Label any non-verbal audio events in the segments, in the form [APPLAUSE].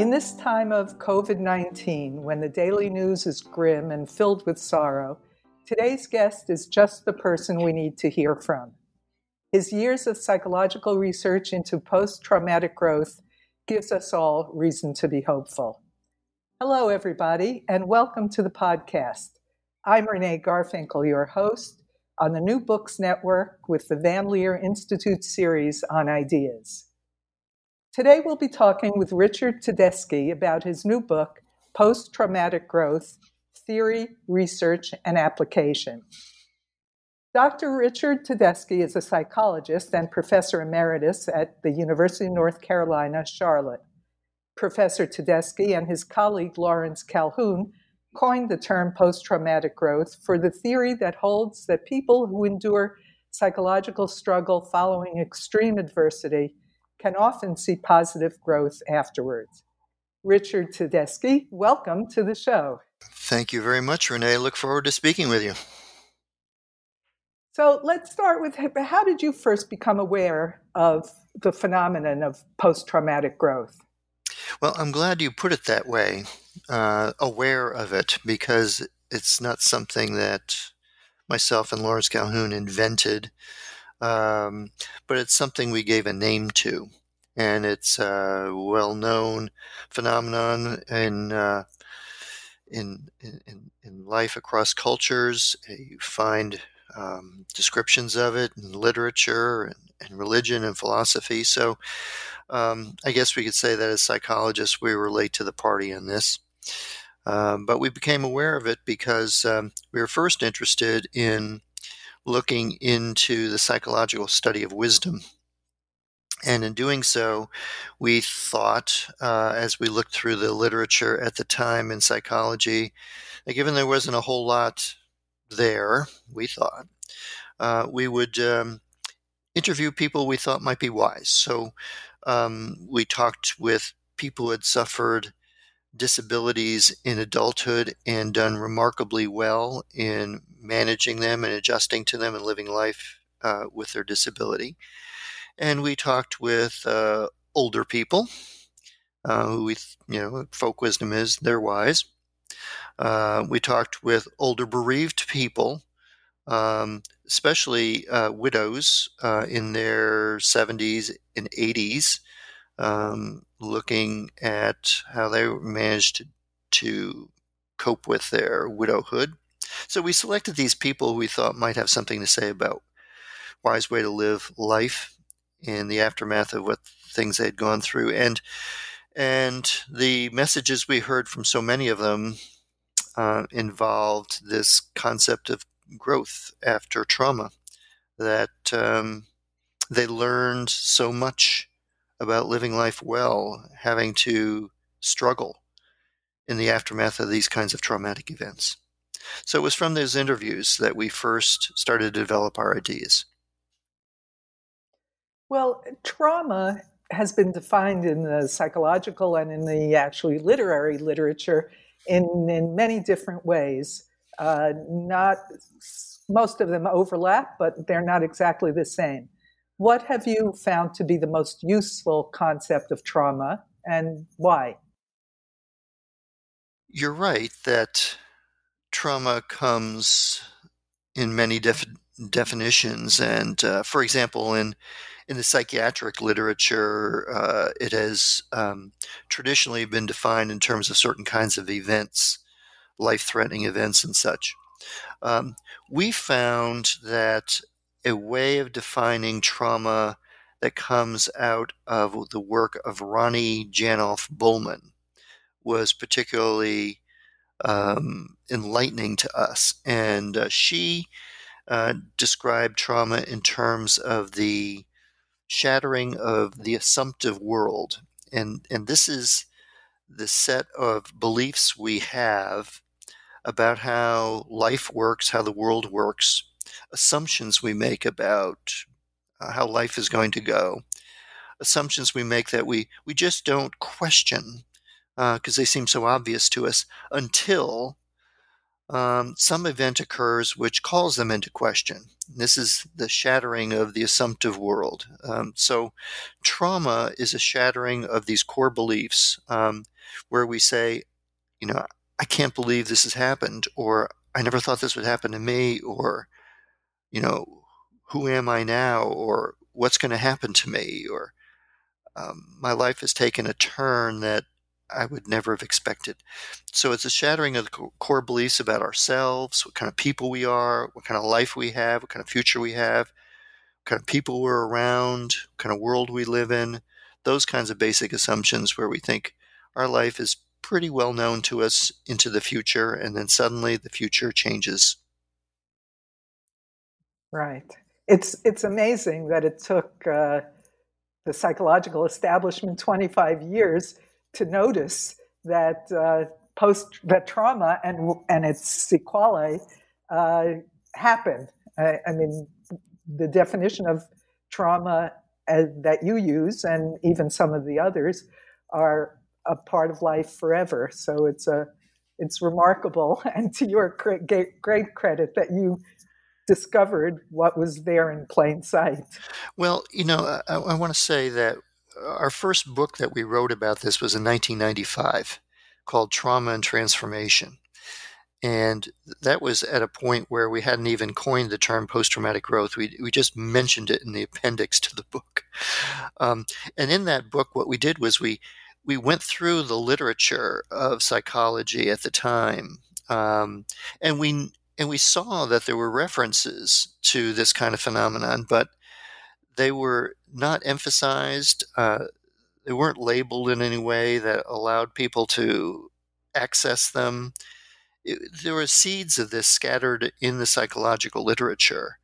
In this time of COVID 19, when the daily news is grim and filled with sorrow, today's guest is just the person we need to hear from. His years of psychological research into post traumatic growth gives us all reason to be hopeful. Hello, everybody, and welcome to the podcast. I'm Renee Garfinkel, your host on the New Books Network with the Van Leer Institute series on ideas. Today, we'll be talking with Richard Tedeschi about his new book, Post Traumatic Growth Theory, Research, and Application. Dr. Richard Tedeschi is a psychologist and professor emeritus at the University of North Carolina, Charlotte. Professor Tedeschi and his colleague Lawrence Calhoun coined the term post traumatic growth for the theory that holds that people who endure psychological struggle following extreme adversity can often see positive growth afterwards. Richard Tedeschi, welcome to the show. Thank you very much, Renee. Look forward to speaking with you. So let's start with how did you first become aware of the phenomenon of post traumatic growth? Well, I'm glad you put it that way, uh, aware of it, because it's not something that myself and Lawrence Calhoun invented um, but it's something we gave a name to, and it's a well-known phenomenon in, uh, in in in life across cultures. You find um, descriptions of it in literature and, and religion and philosophy. So, um, I guess we could say that as psychologists, we were late to the party on this. Um, but we became aware of it because um, we were first interested in looking into the psychological study of wisdom. And in doing so, we thought, uh, as we looked through the literature at the time in psychology, that given there wasn't a whole lot there, we thought, uh, we would um, interview people we thought might be wise. So um, we talked with people who had suffered disabilities in adulthood and done remarkably well in managing them and adjusting to them and living life uh, with their disability. And we talked with uh, older people uh, who we, you know, folk wisdom is they're wise. Uh, we talked with older bereaved people, um, especially uh, widows uh, in their 70s and 80s um, looking at how they managed to, to cope with their widowhood. So we selected these people who we thought might have something to say about wise way to live life in the aftermath of what things they'd gone through, and and the messages we heard from so many of them uh, involved this concept of growth after trauma that um, they learned so much about living life well, having to struggle in the aftermath of these kinds of traumatic events. So it was from those interviews that we first started to develop our ideas. Well, trauma has been defined in the psychological and in the actually literary literature in, in many different ways. Uh, not most of them overlap, but they're not exactly the same. What have you found to be the most useful concept of trauma and why? You're right that trauma comes in many def- definitions. And uh, for example, in in the psychiatric literature, uh, it has um, traditionally been defined in terms of certain kinds of events, life threatening events, and such. Um, we found that a way of defining trauma that comes out of the work of Ronnie Janoff Bulman was particularly um, enlightening to us. And uh, she uh, described trauma in terms of the shattering of the assumptive world. And, and this is the set of beliefs we have about how life works, how the world works, assumptions we make about uh, how life is going to go, assumptions we make that we, we just don't question because uh, they seem so obvious to us until um, some event occurs which calls them into question. This is the shattering of the assumptive world. Um, so, trauma is a shattering of these core beliefs um, where we say, you know, I can't believe this has happened, or I never thought this would happen to me, or, you know, who am I now, or what's going to happen to me, or um, my life has taken a turn that I would never have expected. So it's a shattering of the core beliefs about ourselves, what kind of people we are, what kind of life we have, what kind of future we have, what kind of people we're around, what kind of world we live in, those kinds of basic assumptions where we think our life is pretty well known to us into the future, and then suddenly the future changes. Right. It's it's amazing that it took uh, the psychological establishment 25 years to notice that uh, post that trauma and and its sequelae uh, happened. I, I, mean, the definition of trauma uh, that you use, and even some of the others, are a part of life forever. So it's a it's remarkable, [LAUGHS] and to your great credit that you discovered what was there in plain sight. Well, you know, I, I want to say that our first book that we wrote about this was in 1995 called Trauma and Transformation. And that was at a point where we hadn't even coined the term post traumatic growth. We, we just mentioned it in the appendix to the book. Um, and in that book, what we did was we, we went through the literature of psychology at the time. Um, and we and we saw that there were references to this kind of phenomenon, but they were not emphasized. Uh, they weren't labeled in any way that allowed people to access them. It, there were seeds of this scattered in the psychological literature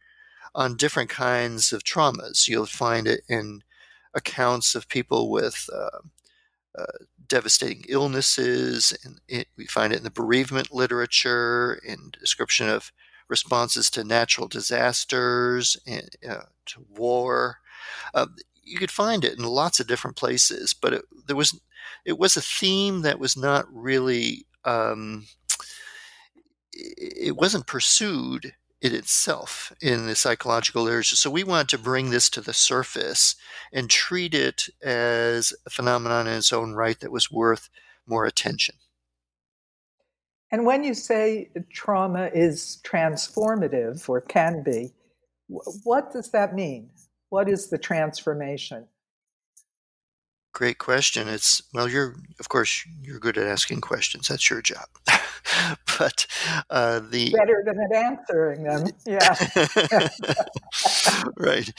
on different kinds of traumas. You'll find it in accounts of people with uh, devastating illnesses, and it, we find it in the bereavement literature, in description of responses to natural disasters and uh, to war. Uh, you could find it in lots of different places, but it, there was it was a theme that was not really um, it wasn't pursued in itself in the psychological literature. So we wanted to bring this to the surface and treat it as a phenomenon in its own right that was worth more attention. And when you say trauma is transformative or can be, what does that mean? What is the transformation? Great question. It's well, you're of course you're good at asking questions. That's your job. [LAUGHS] but uh, the better than at answering them. Yeah. [LAUGHS] right.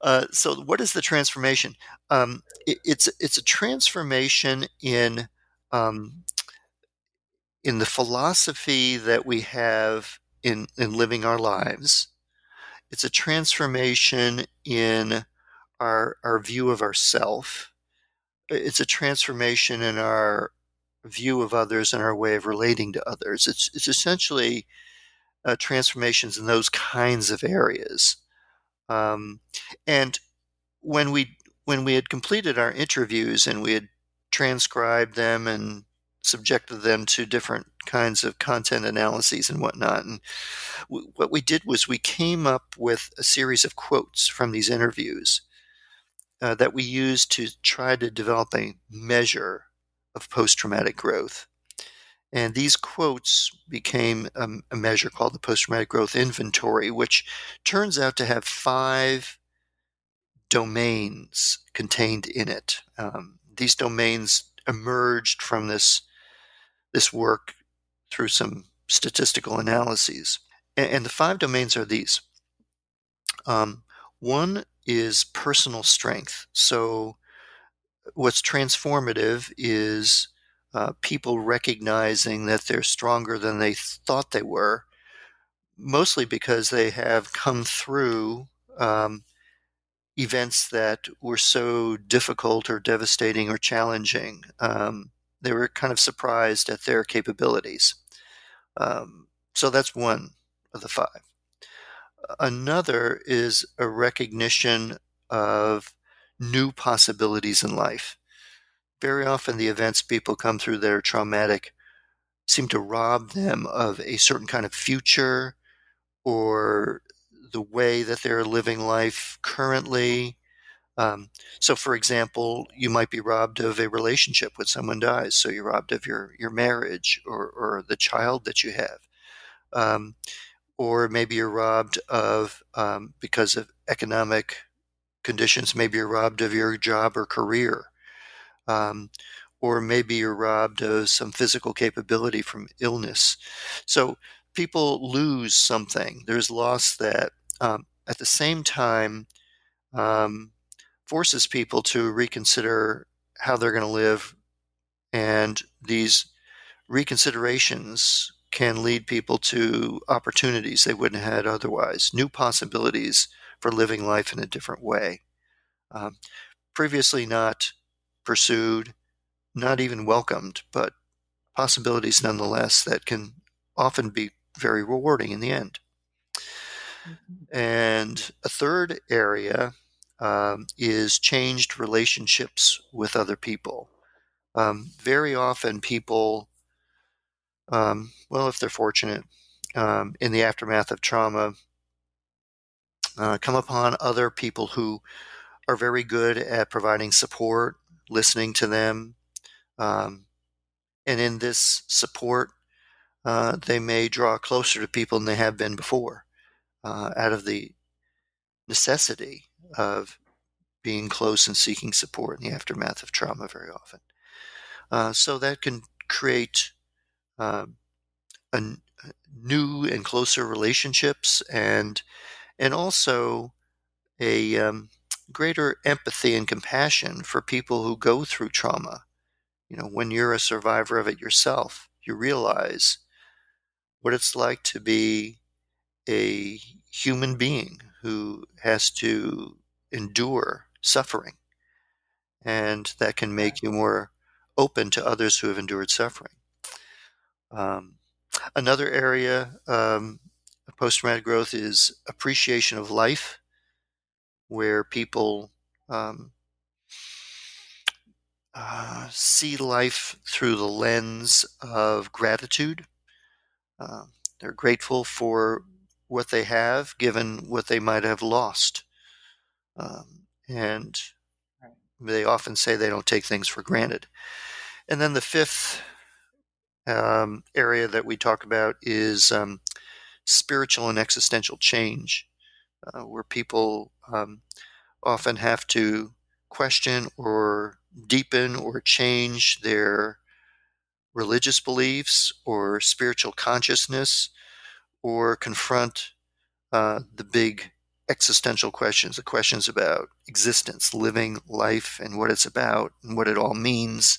Uh, so, what is the transformation? Um, it, it's it's a transformation in um, in the philosophy that we have in, in living our lives. It's a transformation in our, our view of ourself. It's a transformation in our view of others and our way of relating to others. It's, it's essentially uh, transformations in those kinds of areas. Um, and when we when we had completed our interviews and we had transcribed them and subjected them to different kinds of content analyses and whatnot. And w- what we did was we came up with a series of quotes from these interviews uh, that we used to try to develop a measure of post traumatic growth. And these quotes became a, a measure called the Post Traumatic Growth Inventory, which turns out to have five domains contained in it. Um, these domains emerged from this this work through some statistical analyses. And, and the five domains are these. Um, one is personal strength. So, what's transformative is uh, people recognizing that they're stronger than they thought they were, mostly because they have come through um, events that were so difficult or devastating or challenging. Um, they were kind of surprised at their capabilities. Um, so that's one of the five. Another is a recognition of new possibilities in life. Very often, the events people come through that are traumatic seem to rob them of a certain kind of future or the way that they're living life currently. Um, so, for example, you might be robbed of a relationship when someone dies. So you're robbed of your your marriage or or the child that you have, um, or maybe you're robbed of um, because of economic conditions. Maybe you're robbed of your job or career, um, or maybe you're robbed of some physical capability from illness. So people lose something. There's loss that um, at the same time um, forces people to reconsider how they're going to live. And these reconsiderations can lead people to opportunities they wouldn't have had otherwise, new possibilities for living life in a different way. Um, previously not pursued, not even welcomed, but possibilities nonetheless that can often be very rewarding in the end. Mm-hmm. And a third area um, is changed relationships with other people. Um, very often, people, um, well, if they're fortunate, um, in the aftermath of trauma, uh, come upon other people who are very good at providing support, listening to them. Um, and in this support, uh, they may draw closer to people than they have been before uh, out of the necessity of being close and seeking support in the aftermath of trauma very often. Uh, so that can create um, a, new and closer relationships and and also a um, greater empathy and compassion for people who go through trauma. You know, when you're a survivor of it yourself, you realize what it's like to be a human being who has to endure suffering. And that can make you more open to others who have endured suffering. Um, another area um, of post traumatic growth is appreciation of life, where people um, uh, see life through the lens of gratitude. Uh, they're grateful for what they have, given what they might have lost. Um, and they often say they don't take things for granted. And then the fifth um, area that we talk about is um, spiritual and existential change, uh, where people um, often have to question or deepen or change their religious beliefs or spiritual consciousness or confront uh, the big existential questions, the questions about existence, living life, and what it's about, and what it all means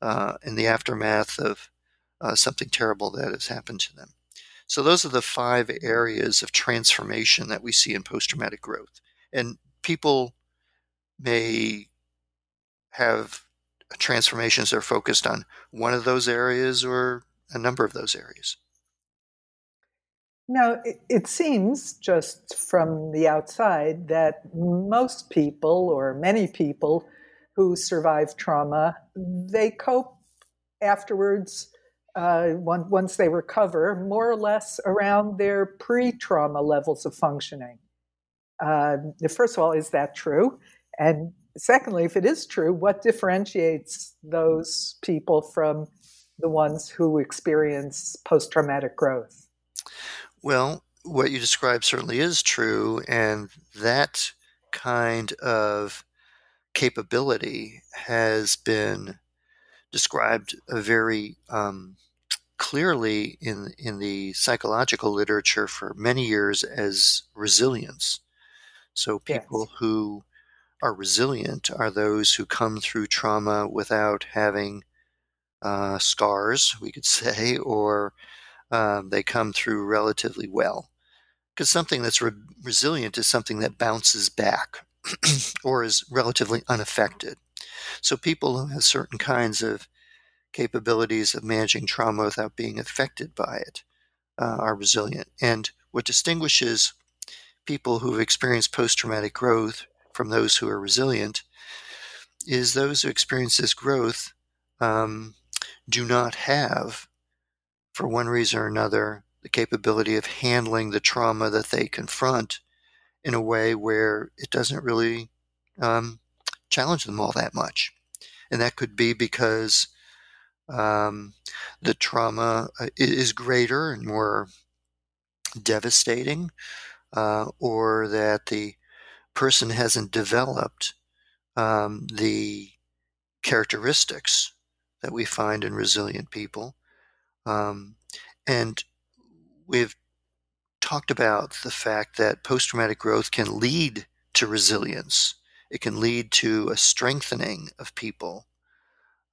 uh, in the aftermath of uh, something terrible that has happened to them. So, those are the five areas of transformation that we see in post traumatic growth. And people may have transformations that are focused on one of those areas or a number of those areas. Now, it, it, seems just from the outside that most people, or many people, who survive trauma, they cope afterwards, uh, once they recover, more or less around their pre trauma levels of functioning. Uh, first of all, is that true? And secondly, if it is true, what differentiates those people from the ones who experience post traumatic growth? Well, what you described certainly is true, and that kind of capability has been described a very um, clearly in in the psychological literature for many years as resilience. So people yes. who are resilient are those who come through trauma without having uh, scars, we could [LAUGHS] say, or um, they come through relatively well. Because something that's re- resilient is something that bounces back. [CLEARS THROAT] or is relatively unaffected. So people who have certain kinds of capabilities of managing trauma without being affected by it uh, are resilient. And what distinguishes people who've experienced post traumatic growth from those who are resilient is those who experience this growth um, do not have, for one reason or another, the capability of handling the trauma that they confront in a way where it doesn't really um, challenge them all that much. And that could be because um, the trauma uh, is greater and more devastating, uh, or that the person hasn't developed um, the characteristics that we find in resilient people. Um, and we've talked about the fact that post traumatic growth can lead to resilience, it can lead to a strengthening of people.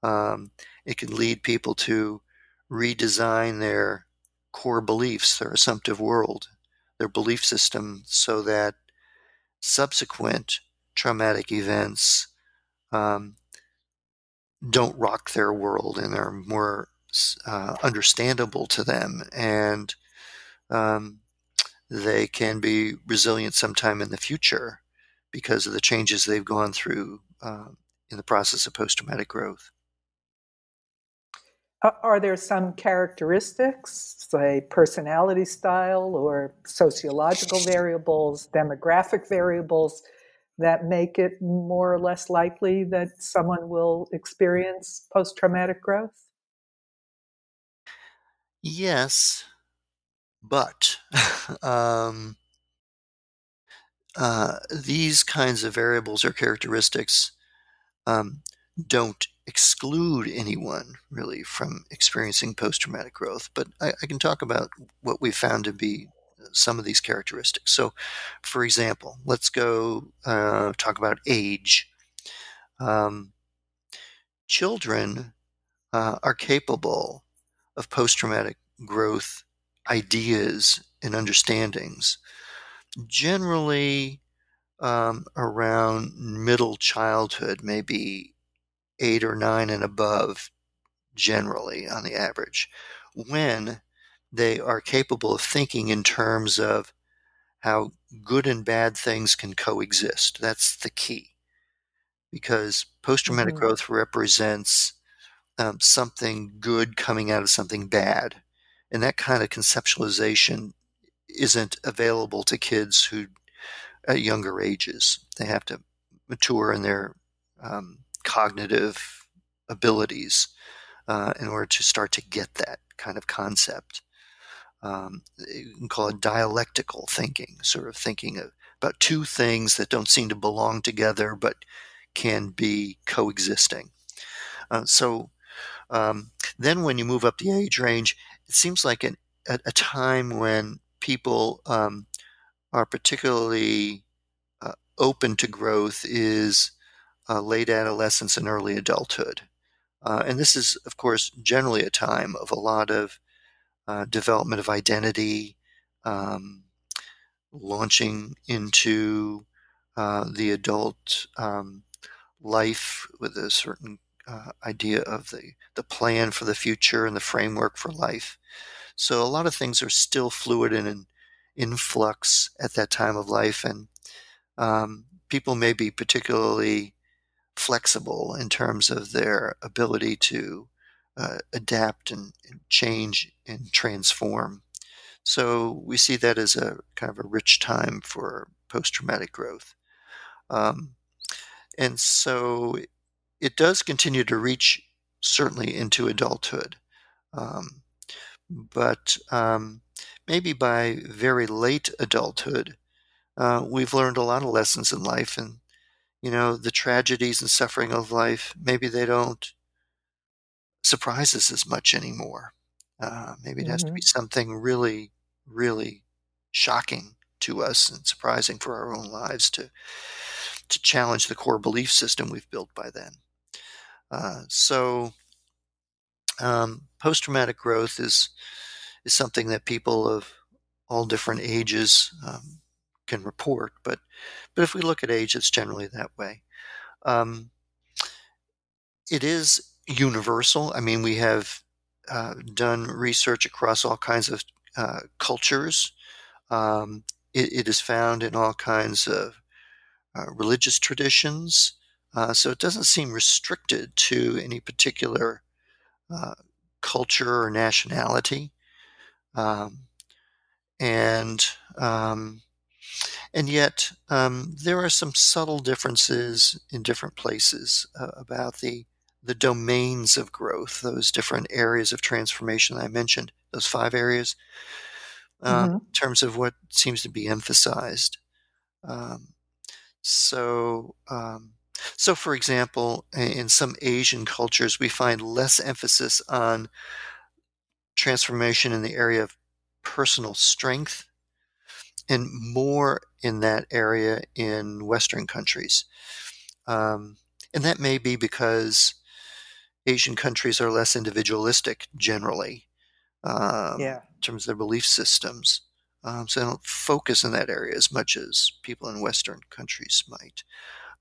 Um, it can lead people to redesign their core beliefs, their assumptive world, their belief system, so that subsequent traumatic events um, don't rock their world and are more uh, understandable to them. And um, they can be resilient sometime in the future because of the changes they've gone through uh, in the process of post traumatic growth. Are there some characteristics, say personality style or sociological variables, demographic variables, that make it more or less likely that someone will experience post traumatic growth? Yes, but [LAUGHS] um, uh, these kinds of variables or characteristics um, don't exclude anyone really from experiencing post traumatic growth. But I, I, can talk about what we found to be some of these characteristics. So, for example, let's go uh, talk about age. Um, children uh, are capable of post traumatic growth ideas and understandings generally um, around middle childhood, maybe eight or nine and above, generally on the average, when they are capable of thinking in terms of how good and bad things can coexist. That's the key. Because post traumatic mm-hmm. growth represents um, something good coming out of something bad. And that kind of conceptualization isn't available to kids who at younger ages. They have to mature in their um, cognitive abilities uh, in order to start to get that kind of concept. Um, you can call it dialectical thinking, sort of thinking of, about two things that don't seem to belong together but can be coexisting. Uh, so um, then when you move up the age range, it seems like an, a, a time when people um, are particularly uh, open to growth is uh, late adolescence and early adulthood. Uh, and this is, of course, generally a time of a lot of uh, development of identity, um, launching into uh, the adult um, life with a certain uh, idea of the, the plan for the future and the framework for life. So a lot of things are still fluid and in, in flux at that time of life, and um, people may be particularly flexible in terms of their ability to uh, adapt and, change and transform. So we see that as a kind of a rich time for post-traumatic growth. Um, and so it does continue to reach certainly into adulthood. Um, but um, maybe by very late adulthood, uh, we've learned a lot of lessons in life, and you know the tragedies and suffering of life. Maybe they don't surprise us as much anymore. Uh, maybe it mm-hmm. has to be mm-hmm. something really, really shocking to us and surprising for our own lives to to challenge the core belief system we've built by then. Uh, so um, Post traumatic growth is is something that people of all different ages um, can report. But but if we look at age, it's generally that way. Um, it is universal. I mean, we have uh, done research across all kinds of uh, cultures. Um, it, it is found in all kinds of uh, religious traditions. Uh, so it doesn't seem restricted to any particular uh, culture or nationality. Um, and um, and yet um, there are some subtle differences in different places uh, about the the domains of growth, those different areas of transformation that I mentioned, those five areas, uh, mm-hmm. in terms of what seems to be emphasized. Um, so, um, so for example, in some Asian cultures, we find less emphasis on transformation in the area of personal strength and more in that area in Western countries. Um, and that may be because Asian countries are less individualistic generally um, yeah. in terms of their belief systems. Um, so they don't focus in that area as much as people in Western countries might.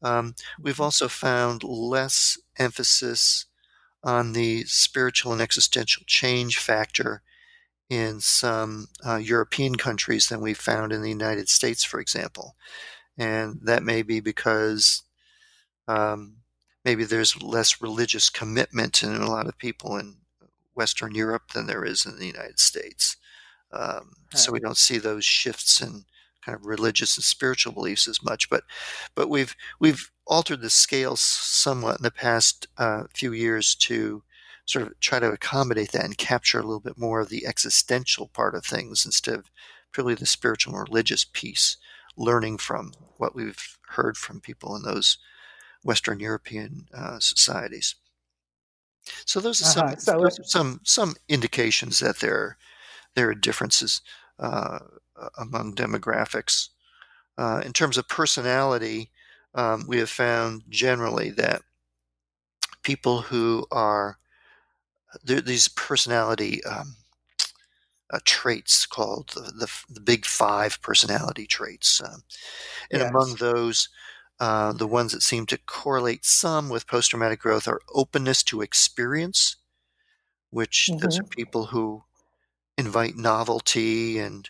Um, we've mm-hmm. also found less emphasis on the spiritual and existential change factor in some uh, European countries than we found in the United States, for example. And that may be because um, maybe there's less religious commitment in a lot of people in Western Europe than there is in the United States. Um, right. So we don't see those shifts in kind of religious and spiritual beliefs as much. But but we've we've altered the scale somewhat in the past uh, few years to sort of try to accommodate that and capture a little bit more of the existential part of things instead of purely the spiritual and religious piece, learning from what we've heard from people in those Western European uh, societies. So those are some uh-huh. so those are some some indications that there there are differences uh, among demographics. Uh, in terms of personality, um, we have found generally that people who are these personality um, uh, traits called the, the, the, big five personality traits. Um, and yes. among those, uh, the ones that seem to correlate some with post traumatic growth are openness to experience, which mm-hmm. those are people who invite novelty and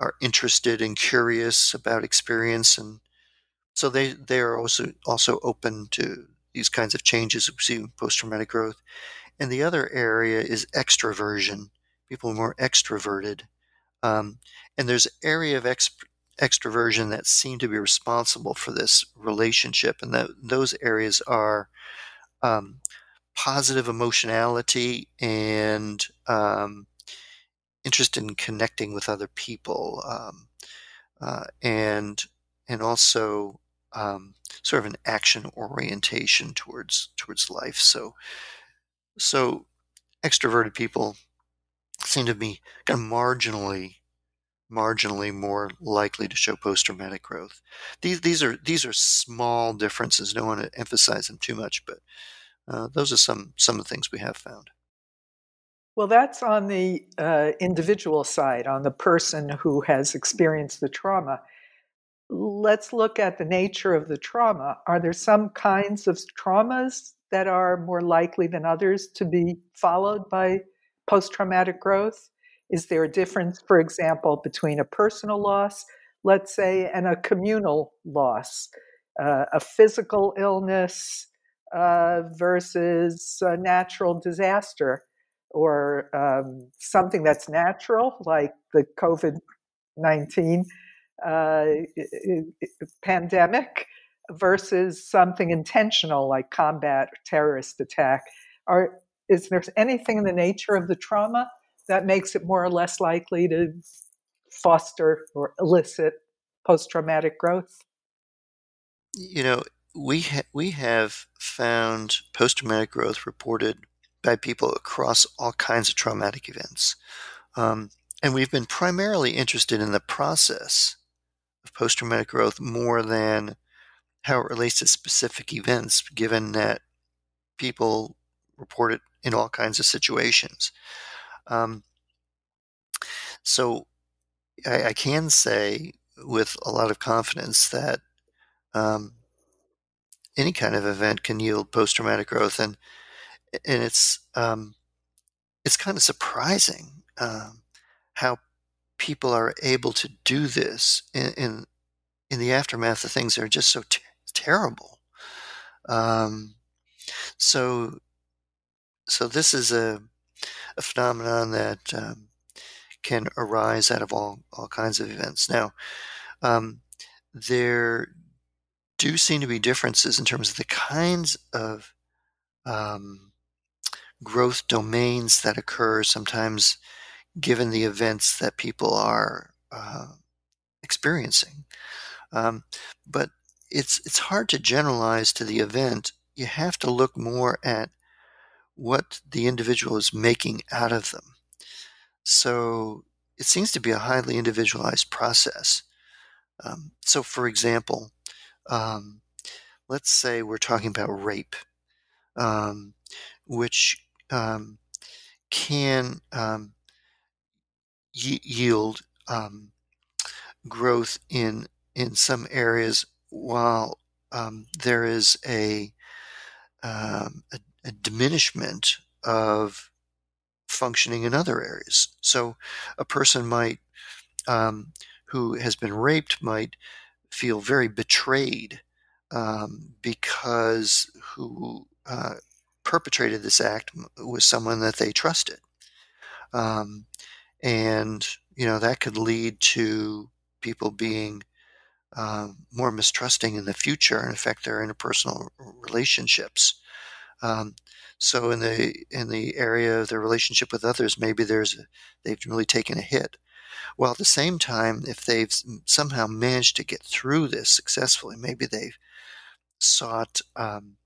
are interested and curious about experience and so they they are also also open to these kinds of changes we see in post traumatic growth and the other area is extroversion. People are more extroverted. Um, and there's an area of ex- extroversion that seem to be responsible for this relationship. And that, those areas are um, positive emotionality and um, interest in connecting with other people. Um, uh, and and also um, sort of an action orientation towards towards life. So so extroverted people seem to be kind of marginally marginally more likely to show post-traumatic growth. These these are these are small differences. Don't want to emphasize them too much, but uh, those are some some of the things we have found. Well, that's on the uh, individual side, on the person who has experienced the trauma. Let's look at the nature of the trauma. Are there some kinds of traumas that are more likely than others to be followed by post traumatic growth? Is there a difference, for example, between a personal loss, let's say, and a communal loss? Uh, a physical illness uh, versus a natural disaster, or um, something that's natural, like the COVID 19 uh, pandemic, versus something intentional like combat or terrorist attack? Are, is there anything in the nature of the trauma that makes it more or less likely to foster or elicit post traumatic growth? You know, we ha- we have found post traumatic growth reported by people across all kinds of traumatic events. Um, and we've been primarily interested in the process of post traumatic growth more than how it relates to specific events, given that people report it in all kinds of situations. Um, so I, I, can say with a lot of confidence that um, any kind of event can yield post-traumatic growth, and and it's um, it's kind of surprising um, how people are able to do this in, in, in the aftermath of things that are just so terrible. Um, so so this is a a phenomenon that um, can arise out of all all kinds of events. Now, um, there do seem to be differences in terms of the kinds of um, growth domains that occur sometimes given the events that people are uh, experiencing. Um, but it's it's hard to generalize to the event. You have to look more at what the individual is making out of them. So it seems to be a highly individualized process. Um, so, for example, um, let's say we're talking about rape, um, which um, can um, y- yield um, growth in in some areas, while there is a, a, a diminishment of functioning in other areas. So, a person might um, who has been raped might feel very betrayed um, because who uh, perpetrated this act was someone that they trusted. Um, and, you know, that could lead to people being uh, more mistrusting in the future and affect their interpersonal relationships. Um, so in the in the area of their relationship with others, maybe there's a, they've really taken a hit. While at the same time, if they've somehow managed to get through this successfully, maybe they've sought, um,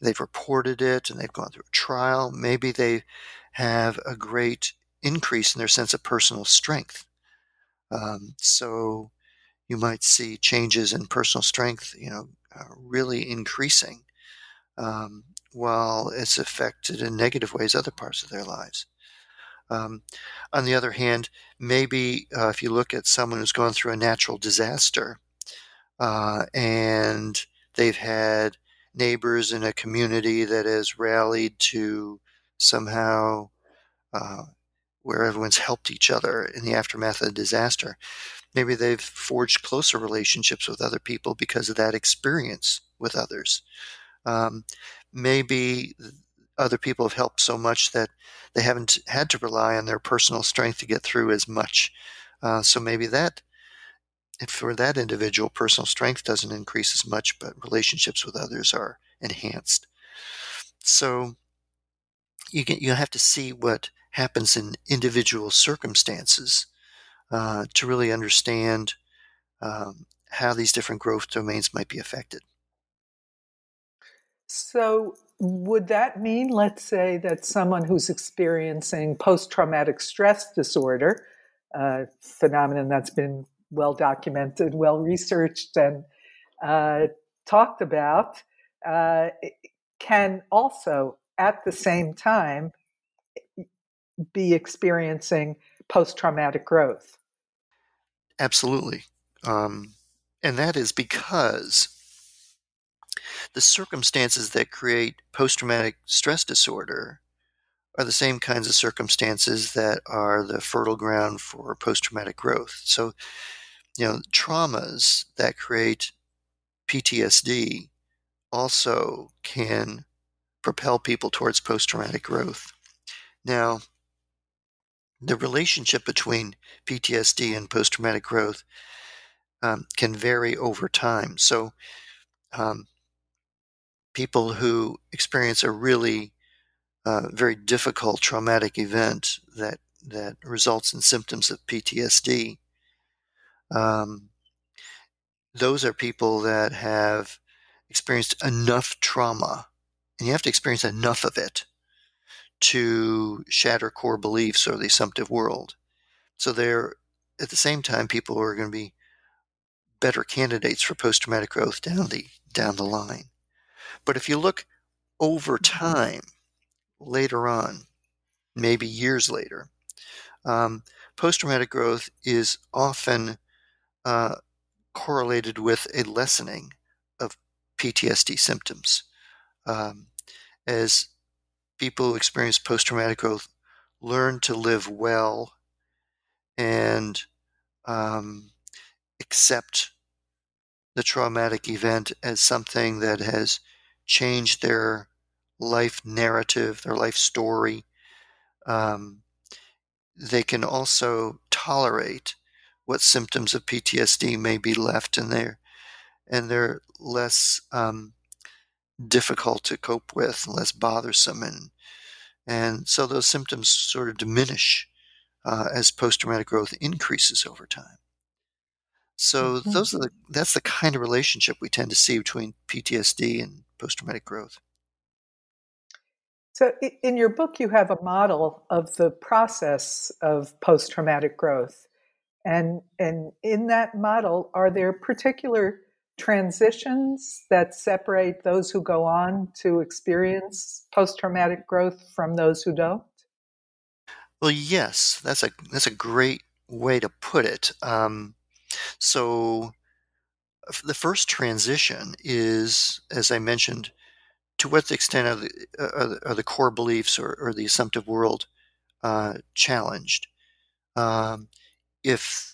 they've reported it and they've gone through a trial, maybe they have a great increase in their sense of personal strength. Um, so you might see changes in personal strength, you know, uh, really increasing, um, while it's affected in negative ways other parts of their lives. Um, on the other hand, maybe uh, if you look at someone who's gone through a natural disaster uh, and they've had neighbors in a community that has rallied to somehow uh, where everyone's helped each other in the aftermath of the disaster. Maybe they've forged closer relationships with other people because of that experience with others. Um, maybe other people have helped so much that they haven't had to rely on their personal strength to get through as much. Uh, so maybe that, for that individual, personal strength doesn't increase as much, but relationships with others are enhanced. So you can, you have to see what happens in individual circumstances uh, to really understand um, how these different growth domains might be affected. So, would that mean, let's say, that someone who's experiencing post traumatic stress disorder, a phenomenon that's been well documented, well researched, and uh, talked about, uh, can also at the same time be experiencing post traumatic growth? Absolutely. Um, and that is because the circumstances that create post traumatic stress disorder are the same kinds of circumstances that are the fertile ground for post traumatic growth. So, you know, traumas that create PTSD also can propel people towards post traumatic growth. Now, the relationship between PTSD and post traumatic growth um, can vary over time. So, um, people who experience a really uh, very difficult traumatic event that that results in symptoms of PTSD. Um, those are people that have experienced enough trauma, and you have to experience enough of it to shatter core beliefs or the assumptive world. So they're at the same time people are going to be better candidates for post-traumatic growth down the down the line. But if you look over mm-hmm. time, later on, maybe years later, um, post traumatic growth is often uh, correlated with a lessening of PTSD symptoms. Um, as people who experience post traumatic growth learn to live well and um, accept the traumatic event as something that has changed their life narrative, their life story. Um, they can also tolerate what symptoms of PTSD may be left in there, and they're less um, difficult to cope with, less bothersome, and and so those symptoms sort of diminish uh, as post-traumatic growth increases over time. So mm-hmm. those are the that's the kind of relationship we tend to see between PTSD and post-traumatic growth. So in your book you have a model of the process of post-traumatic growth. And and in that model are there particular transitions that separate those who go on to experience post-traumatic growth from those who don't? Well, yes, that's a that's a great way to put it. Um, so, the first transition is, as I mentioned, to what extent are the, are are the core beliefs or, or, the assumptive world uh, challenged? Um, if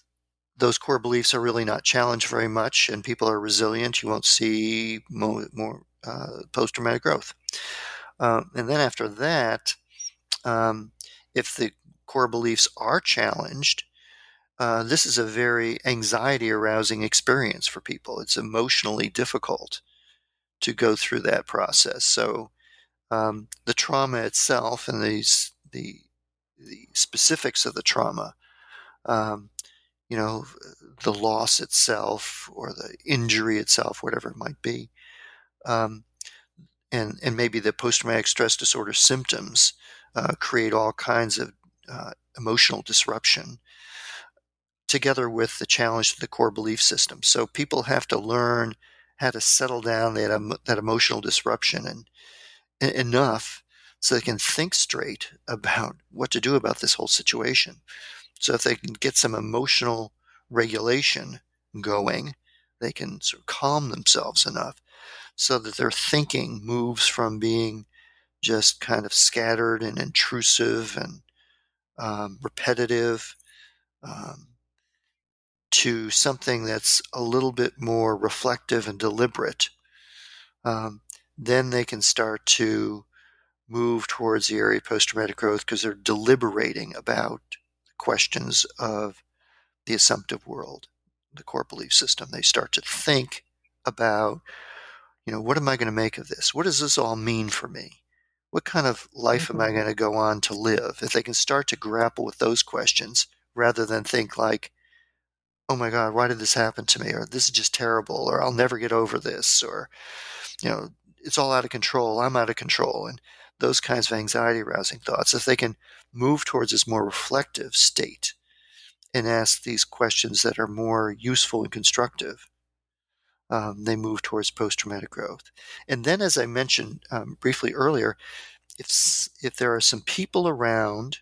those core beliefs are really not challenged very much and people are resilient, you won't see more, more uh, post traumatic growth. Uh, and then after that, um, if the core beliefs are challenged, uh, this is a very anxiety arousing experience for people. It's emotionally difficult to go through that process. So um, the trauma itself and these the the specifics of the trauma, um, you know, the loss itself or the injury itself, whatever it might be, um, and and maybe the post traumatic stress disorder symptoms uh, create all kinds of uh, emotional disruption together with the challenge to the core belief system. So people have to learn how to settle down that, um, that emotional disruption and, and enough so they can think straight about what to do about this whole situation. So if they can get some emotional regulation going, they can sort of calm themselves enough so that their thinking moves from being just kind of scattered and intrusive and um, repetitive um, to something that's a little bit more reflective and deliberate, um, then they can start to move towards the area of post traumatic growth because they're deliberating about questions of the assumptive world, the core belief system. They start to think about, you know, what am I going to make of this? What does this all mean for me? What kind of life mm-hmm. am I mm-hmm. going to go on to live? If they can start to grapple with those questions rather than think like, oh my God, why did this happen to me? Or this is just terrible, or I'll never get over this, or, you know, it's all out of control, I'm out of control. And those kinds of anxiety arousing thoughts, if they can move towards this more reflective state and ask these questions that are more useful and constructive, um, they move towards post traumatic growth. And then, as I mentioned um, briefly earlier, if, if there are some people around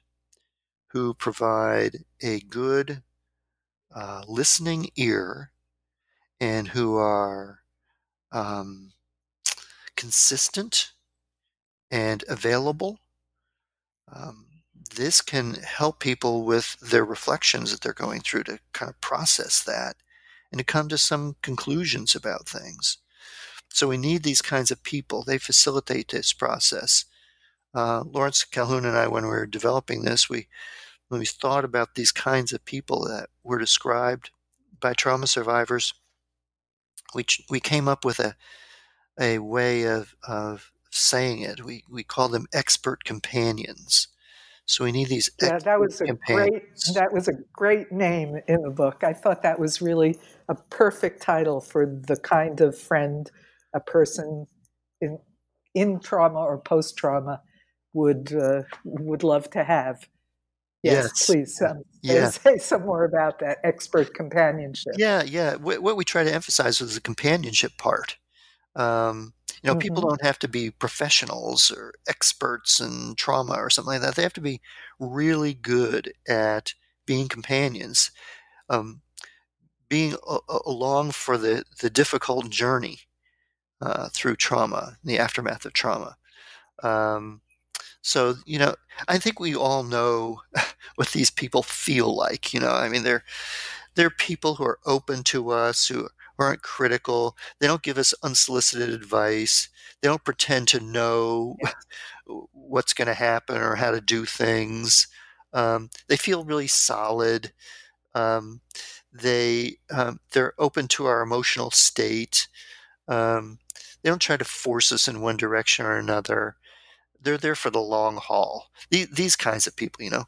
who provide a good uh, listening ear and who are um, consistent and available. Um, this can help people with their reflections that they're going through to kind of process that and to come to some conclusions about things. So we need these kinds of people. They facilitate this process. Uh, Lawrence Calhoun and I, when we were developing this, we when we thought about these kinds of people that were described by trauma survivors, we, we came up with a, a way of, of saying it. We, we call them expert companions. So we need these. Yeah, that was a companions. great. That was a great name in the book. I thought that was really a perfect title for the kind of friend a person in in trauma or post trauma would uh, would love to have. Yes, yes. please um, yeah. say some more about that expert companionship. Yeah, yeah. What, what we try to emphasize is the companionship part. Um, you know, mm-hmm. people don't have to be professionals or experts in trauma or something like that. They have to be really good at being companions. Um, being a- along for the, the difficult journey uh, through trauma, the aftermath of trauma. Um, so, you know, I think we all know [LAUGHS] what these people feel like. You know, I mean, they're they're people who are open to us, who aren't critical. They don't give us unsolicited advice. They don't pretend to know [LAUGHS] what's going to happen or how to do things. Um, they feel really solid. Um, they um, they're open to our emotional state. Um, they don't try to force us in one direction or another. They're there for the long haul. These, these kinds of people, you know,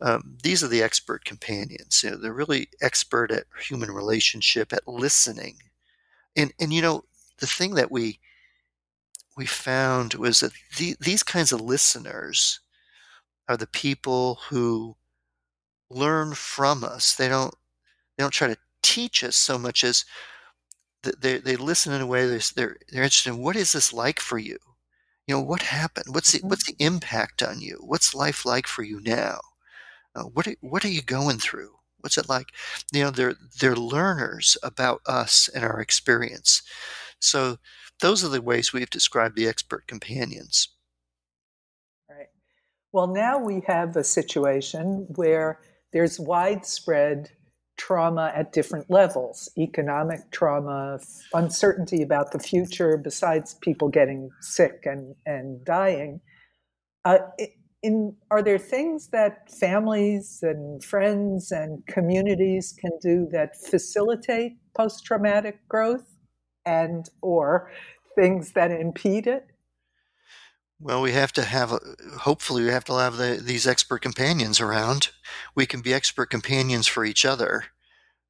um, these are the expert companions. You know, they're really expert at human relationship, at listening, and and you know the thing that we we found was that the, these kinds of listeners are the people who learn from us. They don't they don't try to teach us so much as they, they listen in a way they're, they're, they're interested in what is this like for you you know what happened what's the mm-hmm. what's the impact on you what's life like for you now uh, what are, what are you going through? What's it like? You know they're they're learners about us and our experience. So those are the ways we've described the expert companions. Right. Well now we have a situation where there's widespread trauma at different levels economic trauma, uncertainty about the future, besides people getting sick and, and dying. Uh, in, are there things that families and friends and communities can do that facilitate post-traumatic growth and or things that impede it well, we have to have, hopefully, we have to have the, these expert companions around. We can be expert companions for each other.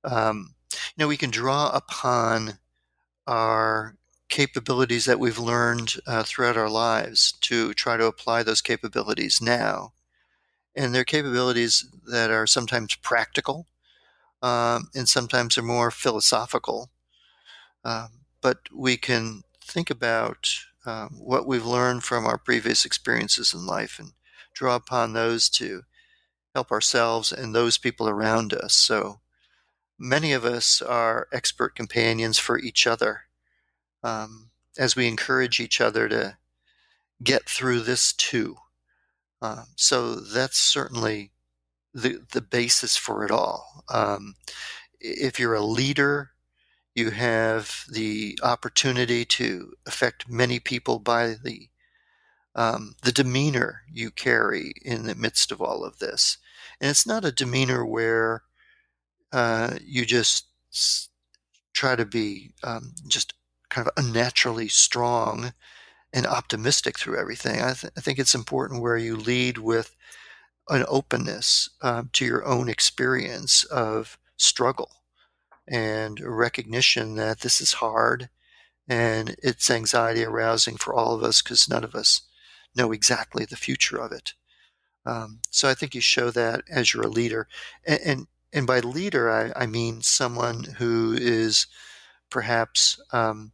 Um, you know, we can draw upon our capabilities that we've learned uh, throughout our lives to try to apply those capabilities now. And they're capabilities that are sometimes practical um, and sometimes are more philosophical. Um, but we can think about um, what we've learned from our previous experiences in life and draw upon those to help ourselves and those people around us. So many of us are expert companions for each other um, as we encourage each other to get through this too. Um, so that's certainly the the basis for it all. Um, if you're a leader you have the opportunity to affect many people by the um, the demeanor you carry in the midst of all of this, and it's not a demeanor where uh, you just try to be um, just kind of unnaturally strong and optimistic through everything. I, th- I, think it's important where you lead with an openness um, to your own experience of struggle and recognition that this is hard and it's anxiety arousing for all of us because none of us know exactly the future of it. Um, so I think you show that as you're a leader, and and, and by leader I, I, mean someone who is perhaps um,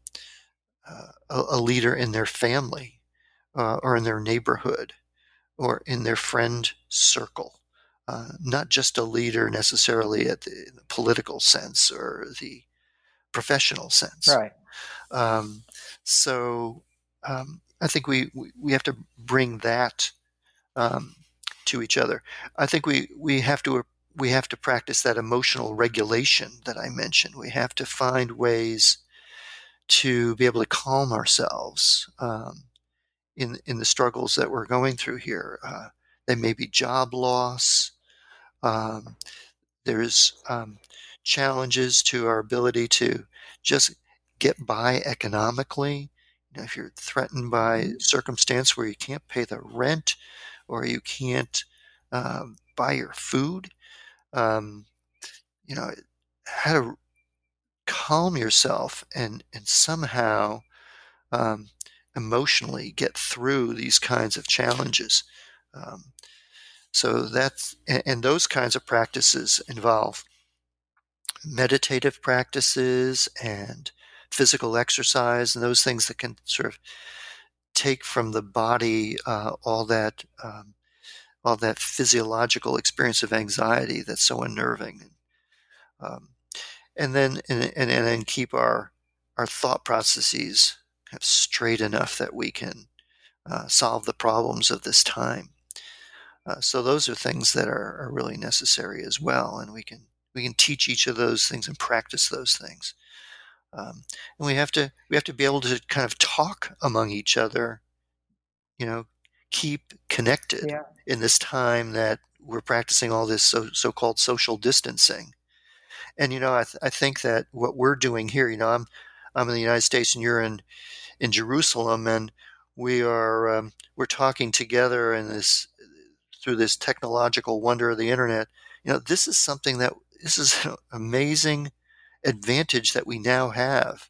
uh, a, a, leader in their family uh, or in their neighborhood or in their friend circle uh, not just a leader necessarily at the, the, political sense or the professional sense. Right. Um, so um, I think we, we, we have to bring that um, to each other. I think we we have to we have to practice that emotional regulation that I mentioned. We have to find ways to be able to calm ourselves um, in in the struggles that we're going through here. Uh, they may be job loss. Um, there's um, challenges to our ability to just get by economically. You know, if you're threatened by mm-hmm. circumstance where you can't pay the rent or you can't um, buy your food, um, you know, how to calm yourself and and somehow um, emotionally get through these kinds of challenges. Um, so that's, and those kinds of practices involve meditative practices and physical exercise and those things that can sort of take from the body uh, all that um, all that physiological experience of anxiety that's so unnerving. Um, and then and, and, and then keep our our thought processes kind of straight enough that we can uh, solve the problems of this time. Uh, so those are things that are, are, really necessary as well, and we can we can teach each of those things and practice those things. Um, and we have to we have to be able to kind of talk among each other, you know, keep connected yeah. in this time that we're practicing all this so so-called social distancing. And you know, I, th- I think that what we're doing here, you know, I'm I'm in the United States and you're in in Jerusalem, and we are um, we're talking together in this through this technological wonder of the internet. You know, this is something that this is [LAUGHS] an amazing advantage that we now have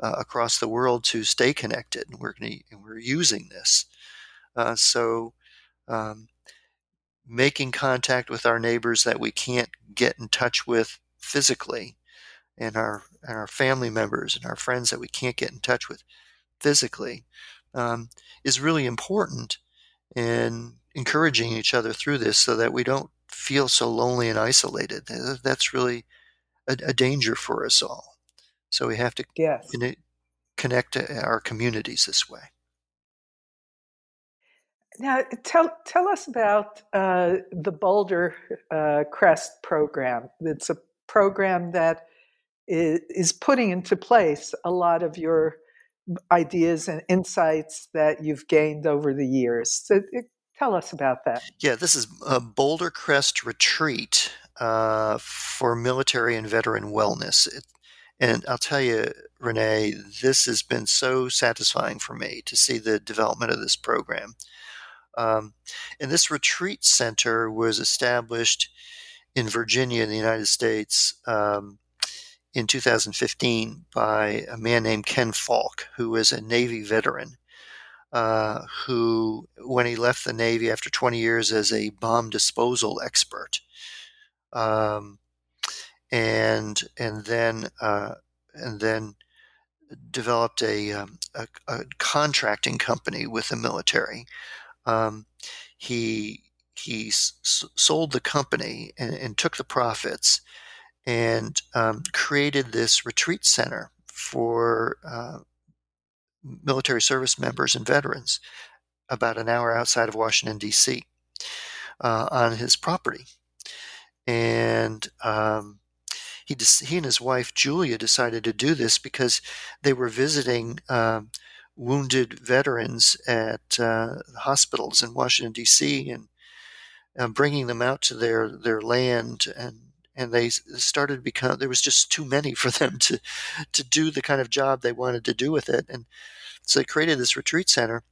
uh, across the world to stay connected, and we're gonna, and we're using this. Uh, so, um, making contact with our neighbors that we can't get in touch with physically, and our and our family members and our friends that we can't get in touch with physically, um, is really important in encouraging each other through this, so that we don't feel so lonely and isolated. That's really a, a danger for us all. So we have to yes. connect to our communities this way. Now, tell tell us about uh, the Boulder uh, Crest program. It's a program that is, putting into place a lot of your ideas and insights that you've gained over the years. So, tell us about that. Yeah, this is a Boulder Crest retreat uh, for military and veteran wellness. It, and I'll tell you, Renee, this has been so satisfying for me to see the development of this program. Um, and this retreat center was established in Virginia, in the United States, um, in 2015 by a man named Ken Falke, who is a Navy veteran. Uh, who, when he left the Navy after 20 years as a bomb disposal expert, um, and and then uh, and then developed a, um, a, a, contracting company with the military. Um, he he s- sold the company and, and, took the profits and um, created this retreat center for uh, military service members and veterans about an hour outside of Washington D.C. Uh, on his property and um, he he and his wife Julia decided to do this because they were visiting um, wounded veterans at uh, hospitals in Washington D.C. and uh, bringing them out to their their land and and they started to become there was just too many for them to to do the kind of job they wanted to do with it and so they created this retreat center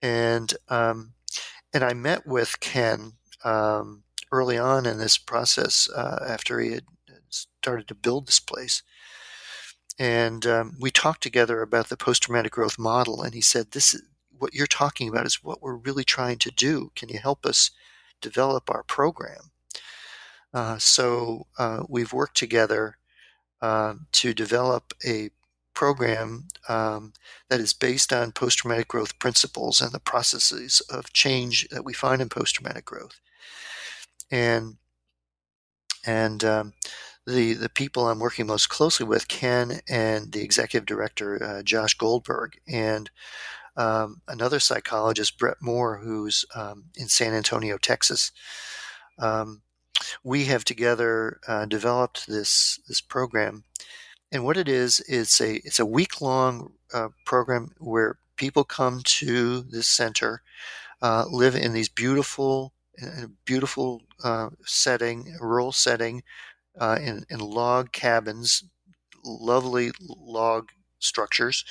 and um, and I met with Ken um, early on in this process uh, after he had started to build this place. And um, we talked together about the post traumatic growth model. And he said, This is what you're talking about is what we're really trying to do. Can you help us develop our program? Uh, so uh, we've worked together uh, to develop a program um, that is based on post traumatic growth principles and the processes of change that we find in post traumatic growth and and um, the the people I'm working most closely with, Ken and the executive director uh, Josh Goldberg, and um, another psychologist, Bret Moore, who's um, in San Antonio, Texas. Um, we have together uh, developed this this program, and what it is, it's a it's a week long uh, program where people come to this center, uh, live in these beautiful beautiful uh, setting, rural setting, uh, in, in log cabins, lovely log structures,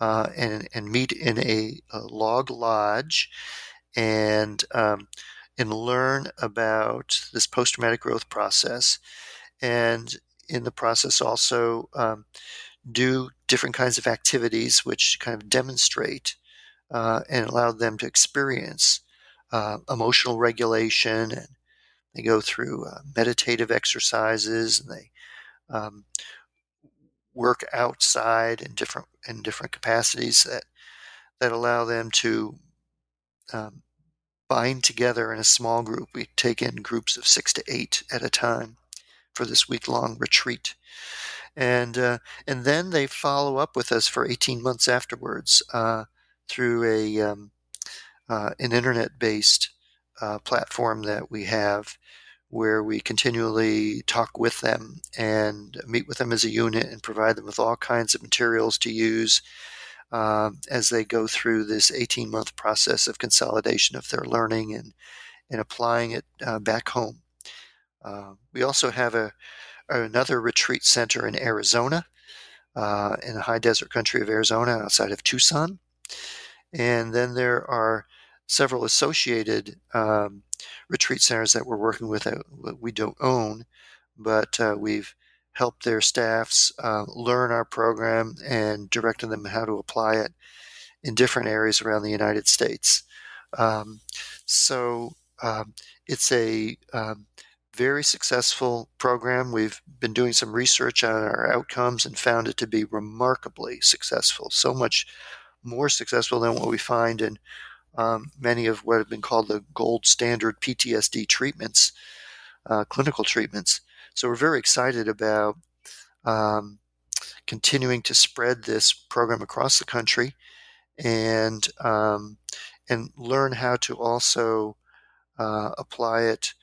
uh, and, and meet in a, a log lodge and, um, and learn about this post traumatic growth process. And in the process, also um, do different kinds of activities which kind of demonstrate uh, and allow them to experience uh, emotional regulation, and they go through uh, meditative exercises, and they um, work outside in different in different capacities that that allow them to um, bind together in a small group. We take in groups of six to eight at a time for this week long retreat. And, uh, and then they follow up with us for 18 months afterwards uh, through a, um, uh, an internet based uh, platform that we have where we continually talk with them and meet with them as a unit and provide them with all kinds of materials to use um, as they go through this 18 month process of consolidation of their learning and, and applying it uh, back home. Uh, we also have a, another retreat center in Arizona, uh, in the high desert country of Arizona outside of Tucson. And then there are several associated um, retreat centers that we're working with that we don't own, but uh, we've helped their staffs uh, learn our program and directed them how to apply it in different areas around the United States. Um, so um, it's a um, very successful program. We've been doing some research on our outcomes and found it to be remarkably successful. So much more successful than what we find in um, many of what have been called the gold standard PTSD treatments, uh, clinical treatments. So we're very excited about um, continuing to spread this program across the country and um, and learn how to also uh, apply it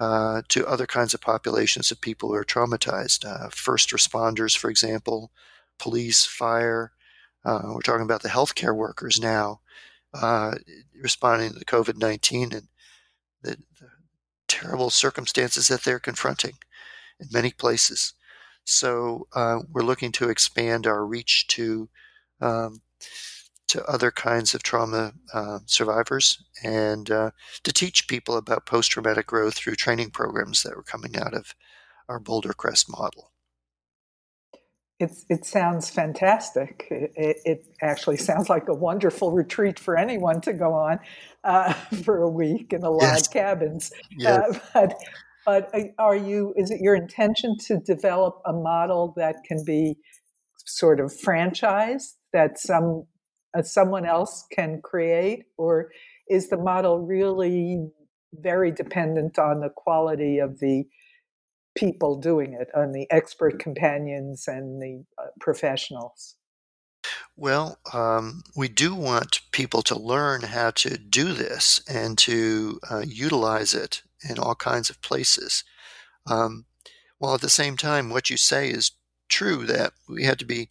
uh, to other kinds of populations of people who are traumatized. Uh, first responders, for example, police, fire. Uh, we're talking about the healthcare workers now uh, responding to the COVID 19 and the, the, terrible circumstances that they're confronting in many places. So uh, we're looking to expand our reach to um, to other kinds of trauma uh, survivors and uh, to teach people about post traumatic growth through training programs that are coming out of our Boulder Crest model. It's, it sounds fantastic. It, it, actually sounds like a wonderful retreat for anyone to go on uh, [LAUGHS] for a week in a log yes. cabins. Yes. Uh, but, but uh, are you? Is it your intention to develop a model that can be sort of franchised that some uh, someone else can create, or is the model really very dependent on the quality of the people doing it, on the expert companions and the uh, professionals? Well, um, we do want people to learn how to do this and to uh, utilize it in all kinds of places. Um, while at the same time, what you say is true that we have to be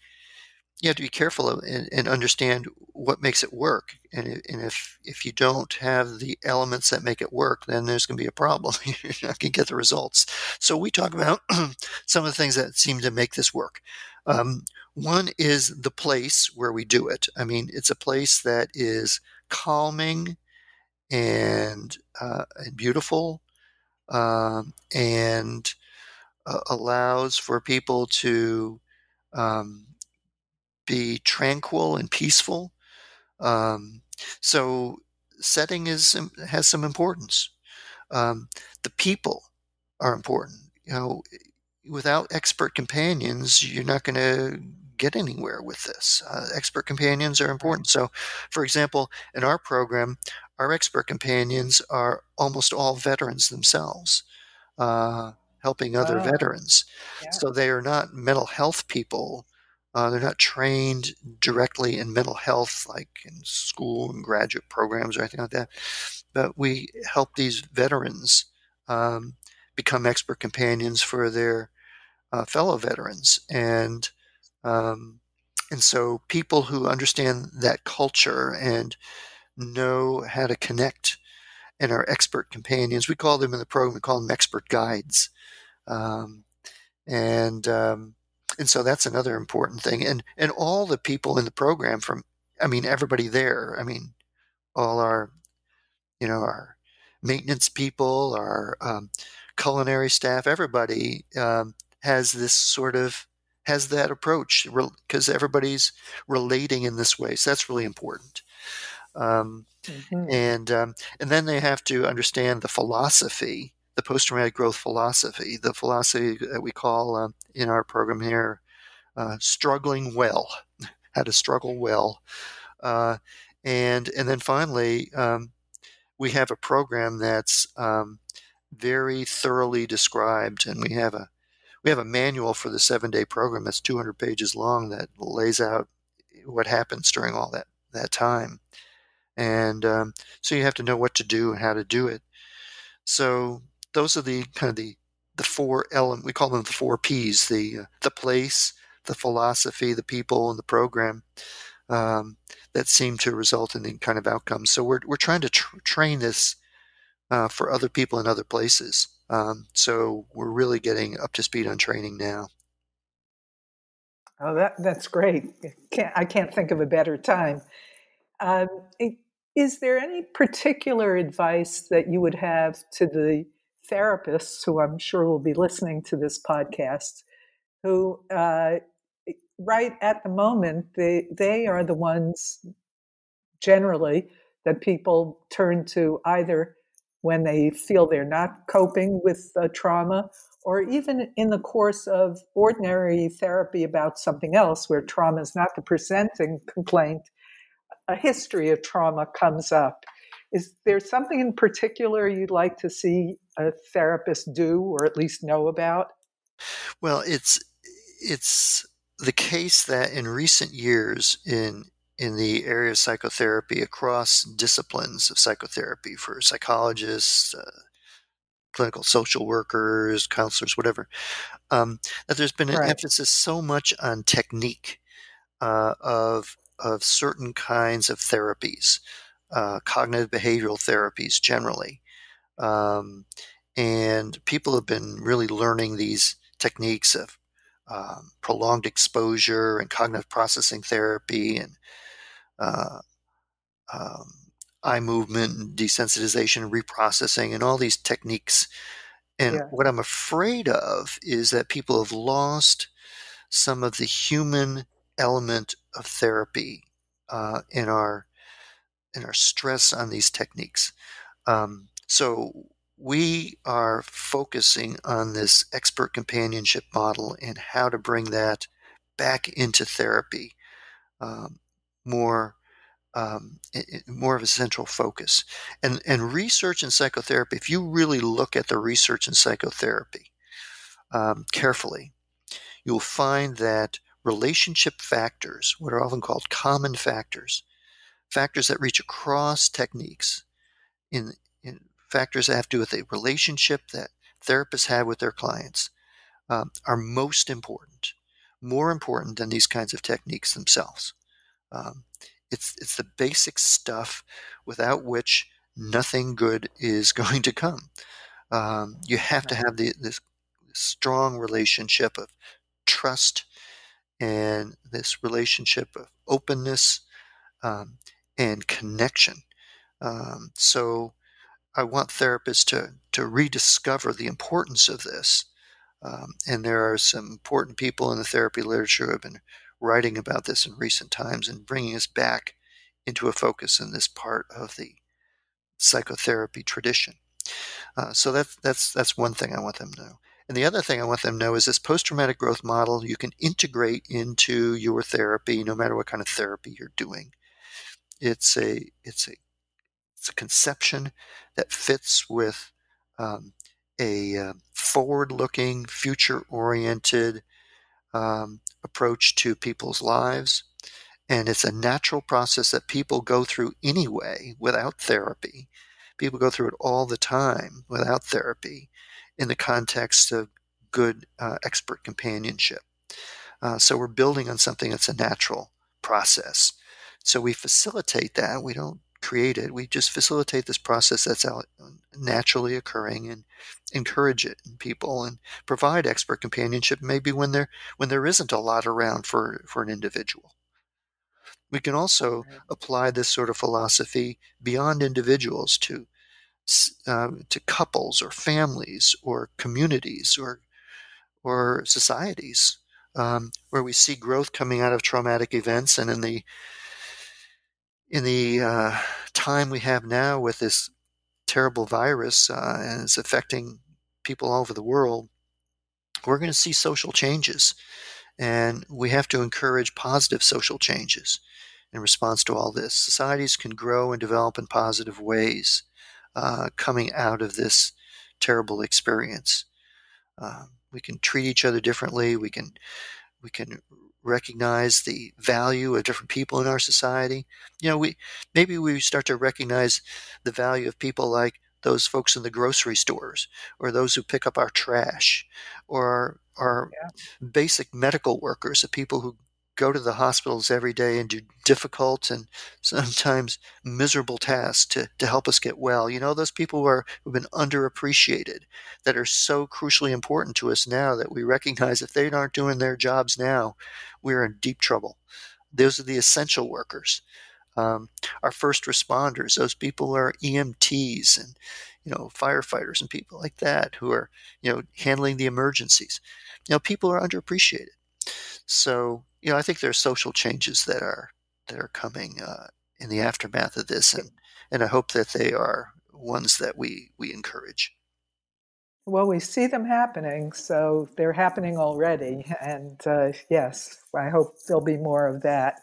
you have to be careful and, and understand what makes it work. And, and if if you don't have the elements that make it work, then there's going to be a problem. [LAUGHS] You're not going to get the results. So we talk about [CLEARS THROAT] some of the things that seem to make this work. Um, one is the place where we do it. I mean, it's a place that is calming and, uh, and beautiful um, and uh, allows for people to um, be tranquil and peaceful. Um, so setting is has some importance. Um, the people are important. You know, without expert companions, you're not going to get anywhere with this. Uh, expert companions are important. So, for example, in our program, our expert companions are almost all veterans themselves. Uh, helping other veterans. Yeah. So they are not mental health people uh, they're not trained directly in mental health, like in school and graduate programs or anything like that. But we help these veterans um, become expert companions for their uh, fellow veterans, and um, and so people who understand that culture and know how to connect and are expert companions. We call them in the program. We call them expert guides, um, and um, and so that's another important thing. And and all the people in the program from I mean everybody there. I mean all our you know our maintenance people, our um, culinary staff, everybody um, has this sort of has that approach because everybody's relating in this way. So that's really important. Um, mm-hmm. And um, and then they have to understand the philosophy the post traumatic growth philosophy, the philosophy that we call uh, in our program here uh, struggling well, [LAUGHS] how to struggle well. Uh, and, and then finally, um, we have a program that's um, very thoroughly described, and we have a we have a manual for the seven day program that's 200 pages long that lays out what happens during all that that time, and um, so you have to know what to do and how to do it. So those are the kind of the the four element we call them the four P's the uh, the place, the philosophy, the people, and the program um, that seem to result in the kind of outcomes. So we're we're trying to tr- train this uh, for other people in other places. Um, so we're really getting up to speed on training now. Oh, that that's great. Can't, I can't think of a better time. Um, is there any particular advice that you would have to the therapists who I'm sure will be listening to this podcast, who uh, right at the moment they they are the ones generally that people turn to either when they feel they're not coping with uh, trauma or even in the course of ordinary therapy about something else where trauma is not the presenting complaint a history of trauma comes up is there something in particular you'd like to see a therapist do or at least know about well it's it's the case that in recent years in in the area of psychotherapy across disciplines of psychotherapy for psychologists, uh, clinical social workers, counselors, whatever, um, that there's been an right. emphasis so much on technique uh, of of certain kinds of therapies, uh, cognitive behavioral therapies generally, um, and people have been really learning these techniques of um, prolonged exposure and cognitive processing therapy and uh, um, eye movement and desensitization and reprocessing and all these techniques. And yeah. what I'm afraid of is that people have lost some of the human element of therapy uh, in our in our stress on these techniques. Um, so we are focusing on this expert companionship model and how to bring that back into therapy um, more um, more of a central focus and and research in psychotherapy if you really look at the research in psychotherapy um, carefully you'll find that relationship factors what are often called common factors factors that reach across techniques in in factors that have to do with a relationship that therapists have with their clients um, are most important, more important than these kinds of techniques themselves. Um, it's it's the basic stuff without which nothing good is [LAUGHS] going to come. Um, you have to have the, this strong relationship of trust and this relationship of openness um, and connection. Um, so I want therapists to to rediscover the importance of this. Um, and there are some important people in the therapy literature who have been writing about this in recent times and bringing us back into a focus in this part of the psychotherapy tradition. Uh, so that's that's that's one thing I want them to know. And the other thing I want them to know is this post-traumatic growth model you can integrate into your therapy, no matter what kind of therapy you're doing. It's a it's a it's a conception that fits with um, a uh, forward looking, future oriented um, approach to people's lives. And it's a natural process that people go through anyway without therapy. People go through it all the time without therapy in the context of good uh, expert companionship. Uh, so we're building on something that's a natural process. So we facilitate that. We don't create it. We just facilitate this process that's out naturally occurring and encourage it in people and provide expert companionship maybe when there when there isn't a lot around for, for an individual. We can also apply this sort of philosophy beyond individuals to uh, to couples or families or communities or or societies um, where we see growth coming out of traumatic events and in the in the uh, time we have now with this terrible virus uh, and it's affecting people all over the world, we're going to see social changes. And we have to encourage positive social changes in response to all this. Societies can grow and develop in positive ways uh, coming out of this terrible experience. Uh, we can treat each other differently. We can we can recognize the value of different people in our society. You know, we maybe we start to recognize the value of people like those folks in the grocery stores or those who pick up our trash or our yeah. basic medical workers, the people who go to the hospitals every day and do difficult and [LAUGHS] sometimes miserable tasks to, to help us get well. You know, those people who are who've been underappreciated that are so crucially important to us now that we recognize if they aren't doing their jobs now, we're in deep trouble. Those are the essential workers. Um, our first responders, those people are EMTs and you know firefighters and people like that who are you know handling the emergencies. You know, people are underappreciated. So you know, I think there are social changes that are that are coming uh, in the aftermath of this, and and I hope that they are ones that we we encourage. Well, we see them happening, so they're happening already, and uh, yes, I hope there'll be more of that.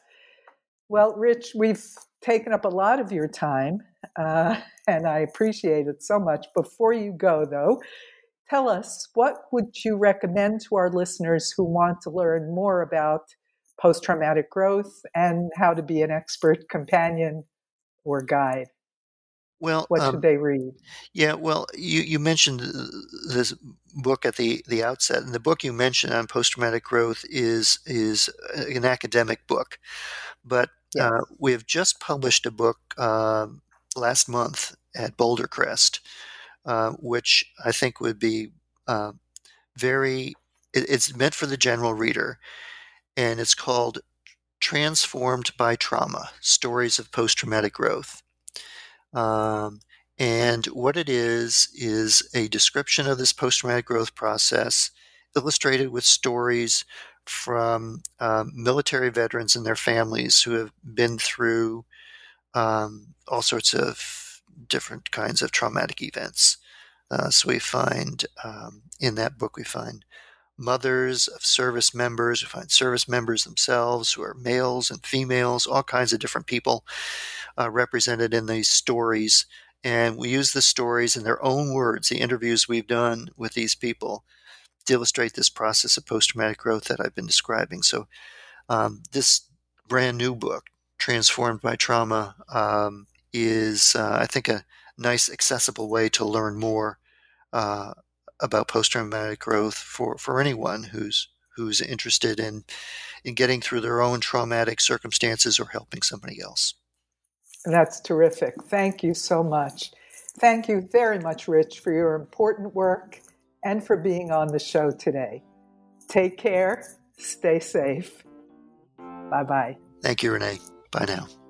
Well, Rich, we've taken up a lot of your time, uh, [LAUGHS] and I appreciate it so much. Before you go, though, tell us what would you recommend to our listeners who want to learn more about post traumatic growth and how to be an expert companion or guide. Well, what um, should they read? Yeah, well, you, you mentioned this book at the, the outset, and the book you mentioned on post traumatic growth is is an academic book, but yes. uh, we have just published a book uh, last month at Boulder Crest, uh, which I think would be uh, very. It, it's meant for the general reader, and it's called Transformed by Trauma Stories of Post Traumatic Growth. Um, and what it is, is a description of this post traumatic growth process, illustrated with stories from um, military veterans and their families who have been through um, all sorts of different kinds of traumatic events. Uh, so we find um, in that book, we find mothers of service members. We find service members themselves who are males and females, all kinds of different people uh, represented in these stories. And we use the stories in their own words, the interviews we've done with these people, to illustrate this process of post traumatic growth that I've been describing. So, um, this brand new book, Transformed by Trauma, um, is, uh, I think, a nice, accessible way to learn more uh, about post-traumatic growth for, for anyone who's who's interested in in getting through their own traumatic circumstances or helping somebody else. That's terrific. Thank you so much. Thank you very much, Rich, for your important work and for being on the show today. Take care. Stay safe. Bye bye. Thank you, Renee. Bye now.